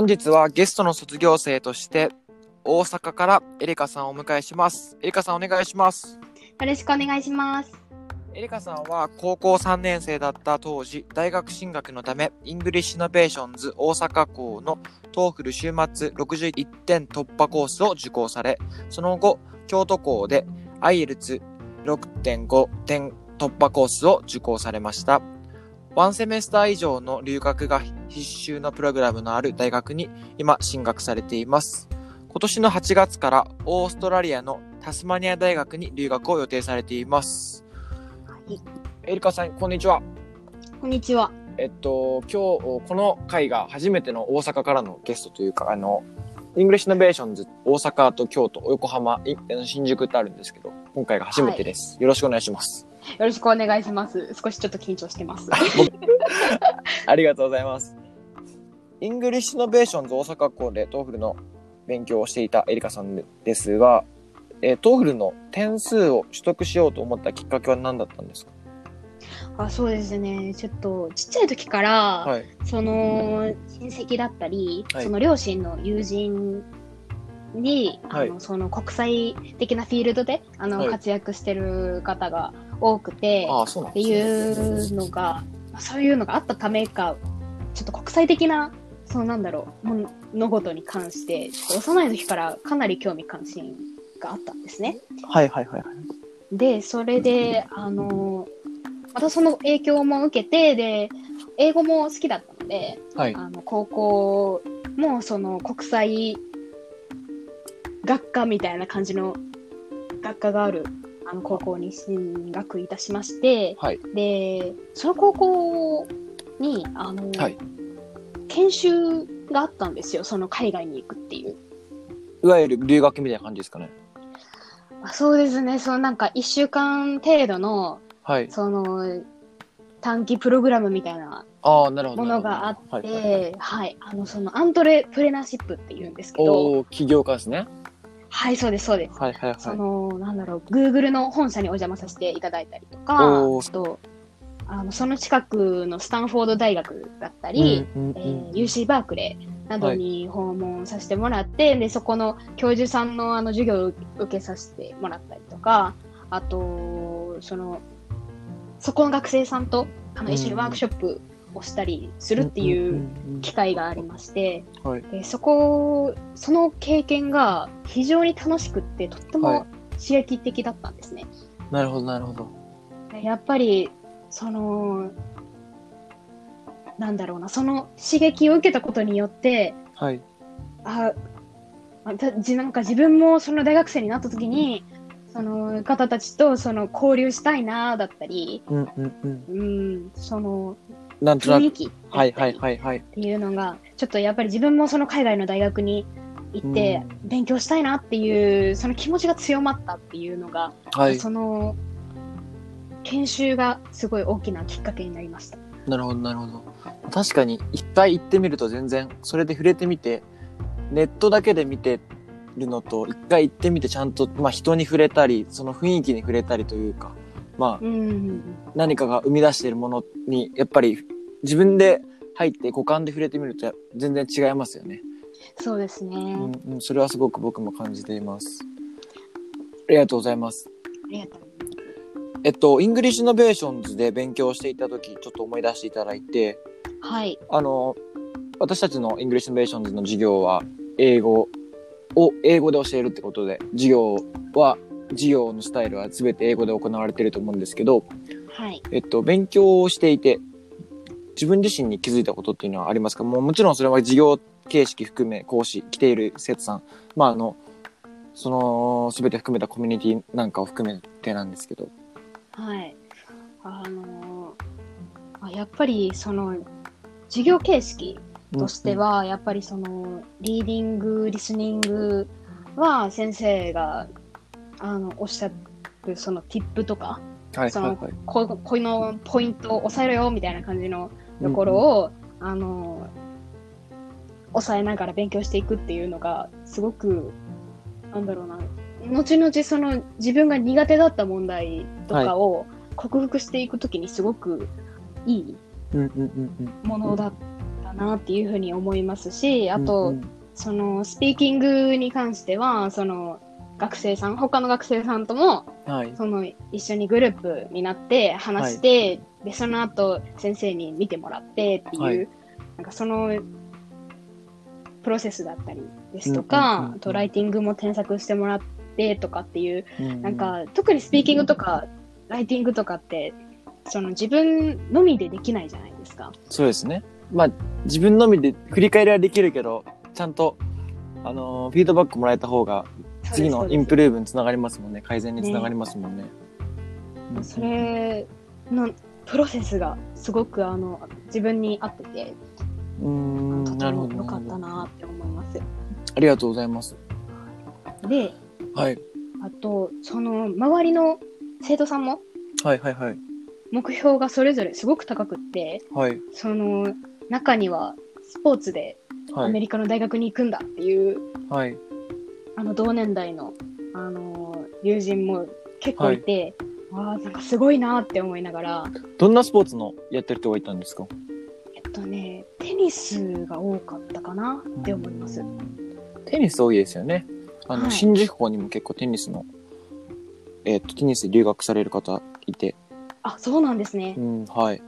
本日はゲストの卒業生として大阪からエリカさんをお迎えします。エリカさんお願いします。よろしくお願いします。エリカさんは高校3年生だった当時、大学進学のため、 English Innovations 大阪校の TOEFL 週末61点突破コースを受講され、その後、京都校で IELTS6.5 点突破コースを受講されました。one semester 以上の留学が必修のプログラムのある大学に今進学されています。今年の8月からオーストラリアのタスマニア大学に留学を予定されています。いエリカさん、こんにちは。こんにちは。えっと、今日、この回が初めての大阪からのゲストというか、あの、 English Innovations、大阪と京都、横浜、い新宿ってあるんですけど、今回が初めてです。よろしくお願いします。よろしくお願いします。少しちょっと緊張してます。ありがとうございます。 English Innovations 大阪校で TOEFL の勉強をしていたエリカさんですが、えー、 TOEFL の点数を取得しようと思ったきっかけは何だったんですか？あそうですね。ちょっとちっちゃい時から、はい。その親戚だったり、はいその両親の友人に、はいあのその国際的なフィールドであの、はい活躍してる方が多くて、って。いうのが、そういうのがあったためか、ちょっと国際的な、そうなんだろう、物事に関して、幼い時からかなり興味関心があったんですね。はいはいはいはい。で、それで、あの、またその影響も受けて、で、英語も好きだったので、はい。あの、高校もその国際学科みたいな感じの学科があるあの高校に進学いたしまして、はい。で、その高校に、あの、はい研修があったんですよ。その海外に行くっていう。いわゆる留学みたいな感じですかね。あそうですね。そのなんか一週間程度の、はい。その、短期プログラムみたいな。ものがあって、ははいい、はいあの、そのアントレプレナーシップって言うんですけど、おお、起業家ですね。はい、そうです、そうです。はいはいそはい。の、なんだろう、Google の本社にお邪魔させていただいたりとか、と、あの、その近くのスタンフォード大学だったり、うんうんうんえー UC バークレーなどに訪問させてもらって、で、そこの教授さんのあの授業を受けさせてもらったりとか、あと、その、そこの学生さんとあの一緒にワークショップをしたりするっていう機会がありまして、はいでそこ、その経験が非常に楽しくって、とってはいも刺激的だったんですね。なるほどなるほど。でやっぱり、その、なんだろうな、その刺激を受けたことによって、はい。あ、なんか自分もその大学生になった時に、その方たちとその交流したいなだったり、うんうんうん。うん、そのなんとなく。雰囲気だはいはいはいはい。っていうのが、ちょっとやっぱり自分もその海外の大学に行ってう勉強したいなっていう、その気持ちが強まったっていうのが、はい。その研修がすごい大きなきっかけになりました。なるほどなるほど。確かに一回行ってみると全然それで触れてみてネットだけで見てるのと一回行ってみてちゃんと、まあ、人に触れたりその雰囲気に触れたりというかまあうん、何かが生み出しているものにやっぱり自分で入って五感で触れてみると全然違いますよね。そうですね。うんうん、それはすごく僕も感じています。ありがとうございます。ありがとう。えっと、 English Innovations で勉強していた時ちょっと思い出していただいて、はい。あの、私たちの English Innovations の授業は、英語を英語で教えるってことで、授業は、授業のスタイルは全て英語で行われていると思うんですけど、はい。えっと、勉強をしていて、自分自身に気づいたことっていうのはありますか？もうもちろんそれは授業形式含め講師来ている生徒さん、まああの、その、すべて含めたコミュニティなんかを含めてなんですけど。はい。あのーあやっぱりその授業形式としては、やっぱりそのリーディング、リスニングは先生があのおっしゃるその tip とか、うん、はいそのはいはい。ここのポイントを押さえろよみたいな感じのところを、あの抑えながら勉強していくっていうのがすごくなんだろうな後々その自分が苦手だった問題とかを克服していくときにすごくいいうんうんうんうん。ものだったなっていうふうに思いますし、あと、うんうんそのスピーキングに関してはその学生さん他の学生さんともはい。その一緒にグループになって話して、でその後先生に見てもらってっていう、はいなんかそのプロセスだったりですとか、うんうんうんうんあとライティングも添削してもらってとかっていう、うなん、か特にスピーキングとかライティングとかってその自分のみでできないじゃないですか。そうですね。まあ、自分のみで振り返りはできるけど、ちゃんと、あのーフィードバックもらえた方が、次のインプルルーブにつながりますもんね。改善につながりますもんね。うんそれのプロセスがすごくあの自分に合ってて、うーん、とてなるほど。も良かったなって思います。ありがとうございます。で、はい。あと、その周りの生徒さんもはいはいはい。目標がそれぞれすごく高くって、はい。その中にはスポーツでアはい。メリカの大学に行くんだっていう、はい。あの同年代の、あの友人も結構いて、わあなんかすごいなって思いながら、どんなスポーツのやってる人がいたんですか？えっとね、テニスが多かったかなって思います。テニス多いですよね。あの、はい新宿校にも結構テニスの、えっ、と、テニスで留学される方いて、あ、そうなんですねう。ん、はい。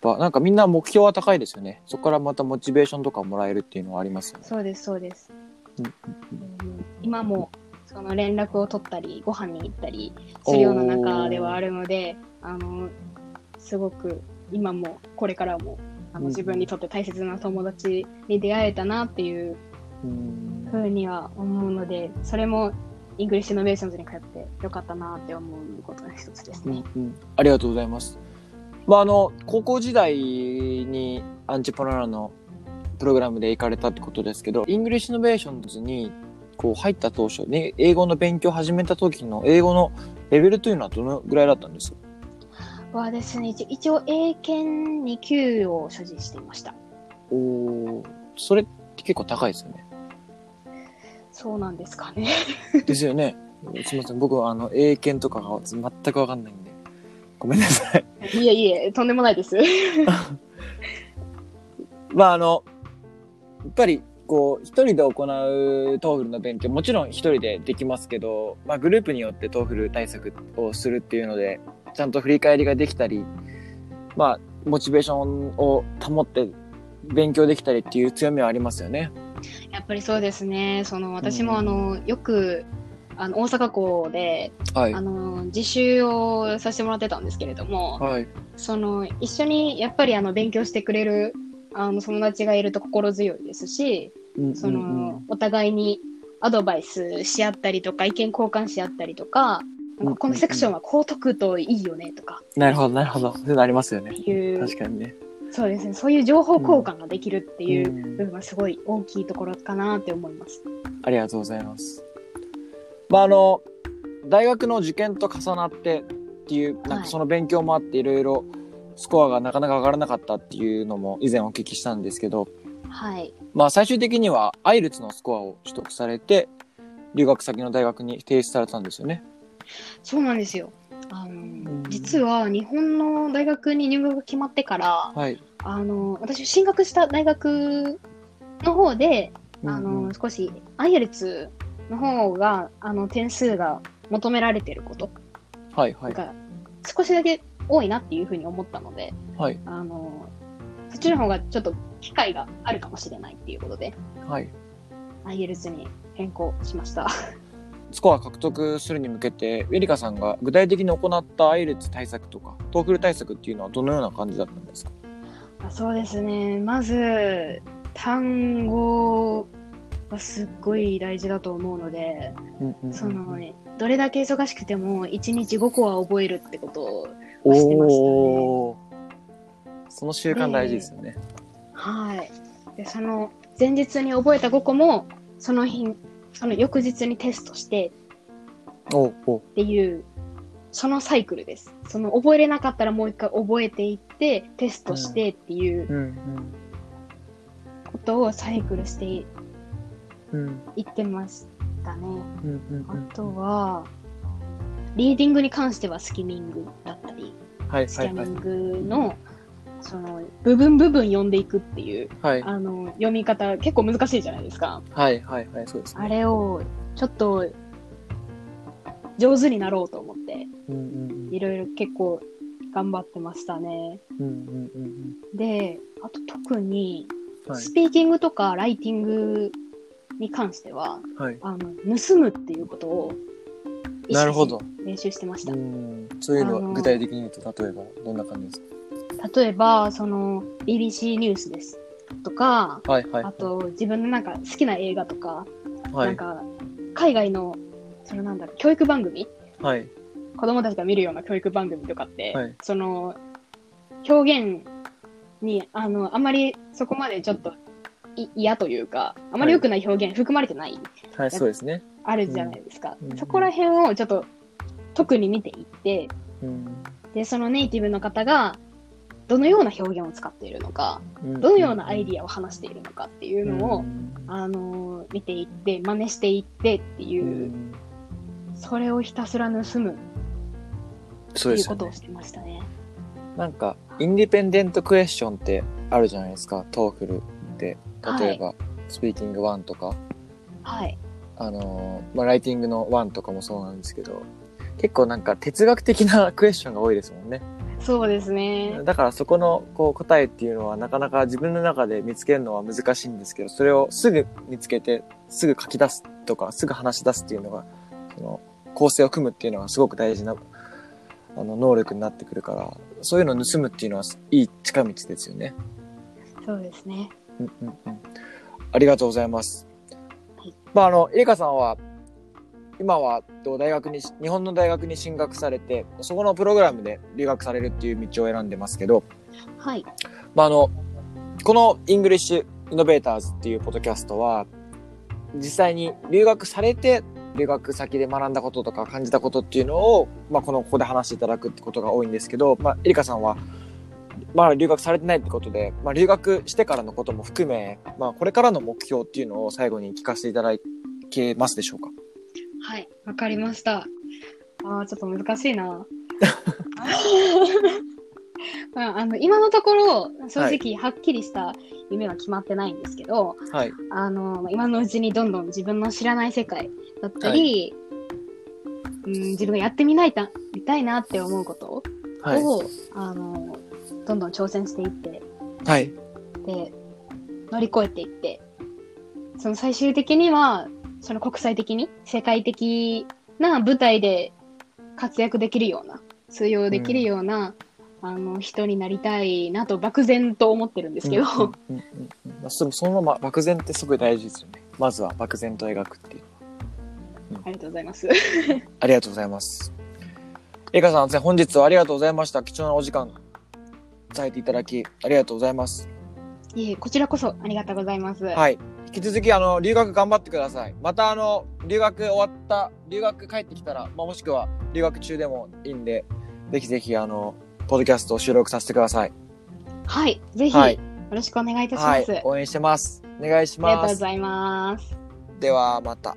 ぱなんかみんな目標は高いですよね。そこからまたモチベーションとかもらえるっていうのはありますよね。そうです、そうです。うんうん今もその連絡を取ったり、ご飯に行ったりするような中ではあるので、あの、すごく今もこれからもあうんの自分にとって大切な友達に出会えたなっていううんふうには思うので、それも English Innovations に通ってよかったなって思うことの一つですね。うんありがとうございます。まあ、あの、高校時代にアンチパララのプログラムで行かれたってことですけど、 English Innovations にこう入った当初、ね、英語の勉強を始めた時の英語のレベルというのはどのぐらいだったんです？かはですね、一一応英検2級を所持していました。おーそれって結構高いですよね。そうなんですかね。ですよね。すみません。僕はあの、英検とかが全くわかんないんで。ごめんなさい。いえいえ、とんでもないです。まああの、やっぱり、こう、一人で行う TOEFLの勉強、もちろん一人でできますけど、まあグループによって TOEFL対策をするっていうので、ちゃんと振り返りができたり、まあ、モチベーションを保って勉強できたりっていう強みはありますよね。やっぱりそうですね。その私うんもあの、よくあの大阪校ではいあ。の自習をさせてもらってたんですけれども、はい。その一緒にやっぱりあの勉強してくれるあの友達がいると心強いですし、そうんうんのお互いにアドバイスし合ったりとか意見交換し合ったりとか、なんかこのセクションはこう解くといいよねとかなるほど、なるほど。そういうのありますよね。いう、確かにね。そうですね、そういう情報交換ができるっていううん部分はすごい大きいところかなって思います。ありがとうございます。まあ、あの、大学の受験と重なってっていう、なんはいかその勉強もあっていろいろスコアがなかなか上がらなかったっていうのも以前お聞きしたんですけど、はい。まあ最終的にはアイルツのスコアを取得されて、留学先の大学に提出されたんですよね。そうなんですよ。あのん実は日本の大学に入学が決まってから、はい。あの私進学した大学の方で、あうんうんの少し IELTS の方があの点数が求められていることはいはい。が少しだけ多いなっていうふうに思ったので、はい。あのそっちの方がちょっと機会があるかもしれないっていうことではい。IELTS に変更しました。スコア獲得するに向けて、エリカさんが具体的に行った IELTS対策とか、 TOEFL対策っていうのはどのような感じだったんですか？そうですね。まず、単語はすっごい大事だと思うので、そのね、どれだけ忙しくても1日5個は覚えるってことをしてましたねその習慣大事ですよね。はい。で、その前日に覚えた5個も、その日、その翌日にテストしてっていう、そのサイクルです。その覚えれなかったらもう一回覚えていって、テストしてっていうことをサイクルしていってましたね。うんうんうんあとは、リーディングに関してはスキミングだったり、はいスはいはいキャミングの、その、部分部分読んでいくっていう、はいあの、読み方結構難しいじゃないですか。はいはいはいそうですあね。れを、ちょっと、上手になろうと思って、うんうんいろいろ結構頑張ってましたね。うんうんうんうんで、あと特に、スピーキングとかライティングに関しては、はい。あの、盗むっていうことを、意識しなるほど。練習してました。う。ん。そういうのは具体的に言うと例えばどんな感じです例えば、その、BBC ニュースです。とか、かはいはい。あと、自分のなんか好きな映画とか、はい。なんか、海外の、そのなんだ教育番組？はい。子供たちが見るような教育番組とかって、はい。その、表現に、あの、あんまりそこまでちょっとい嫌というか、あまり良くない表現含まれてない、はいそうですね。あるじゃないですか。うんそこら辺をちょっと特に見ていって、うんで、そのネイティブの方が、どのような表現を使っているのか、うんどのようなアイディアを話しているのかっていうのを、うんあの、見ていって、真似していってっていうう、んそれをひたすら盗むっていうことを。してましたね。なんか、 independent question ってあるじゃないですか、 TOEFLって。例えば、スピーキング1とか、はい。あのーまあ、ライティングの1とかもそうなんですけど、結構なんか哲学的な クエスチョンが多いですもんね。そうですね。だからそこのこう答えっていうのはなかなか自分の中で見つけるのは難しいんですけど、それをすぐ見つけて、すぐ書き出すとか、すぐ話し出すっていうのが、その構成を組むっていうのがすごく大事な、あの、能力になってくるから、そういうのを盗むっていうのはいい近道ですよね。そうですね。うんうんうん。ありがとうございます。はいまあ、あの、エリカさんは、今はと大学に、日本の大学に進学されて、そこのプログラムで留学されるっていう道を選んでますけど、はい。まあ、あの、この English Innovators っていうポッドキャストは、実際に留学されて、留学先で学んだこととか感じたことっていうのを、まあ、この、ここで話していただくってことが多いんですけど、まあ、エリカさんは、まあ、留学されてないってことで、まあ、留学してからのことも含め、まあ、これからの目標っていうのを最後に聞かせていただけますでしょうか？はい。わかりました。ああ、ちょっと難しいな。まあ、あの今のところ、正直、はっきりした夢は決まってないんですけど、はい。あの、今のうちにどんどん自分の知らない世界だったり、うん、自分がやってみないた、みたいなって思うことを、はい。あの、どんどん挑戦していって、はい。で、乗り越えていって、その最終的には、その国際的に、世界的な舞台で活躍できるような、通用できるような、あの、人になりたいなと漠然と思ってるんですけど、うんうんうんうんまあ、そのまま漠然ってすごい大事ですよね。まずは漠然と描くっていう。ありがとうございます。ありがとうございます。エカさん、本日はありがとうございました。貴重なお時間、伝えていただき、ありがとうございます。いえ、こちらこそありがとうございます。はい。引き続き、あの、留学頑張ってください。また、あの、留学終わった、留学帰ってきたら、まあ、もしくは留学中でもいいんで、ぜひぜひ、あの、ポッドキャストを収録させてください。はい。ぜひ、はいよろしくお願いいたしはいます。。応援してます。お願いしありがとうます。ございます。では、また。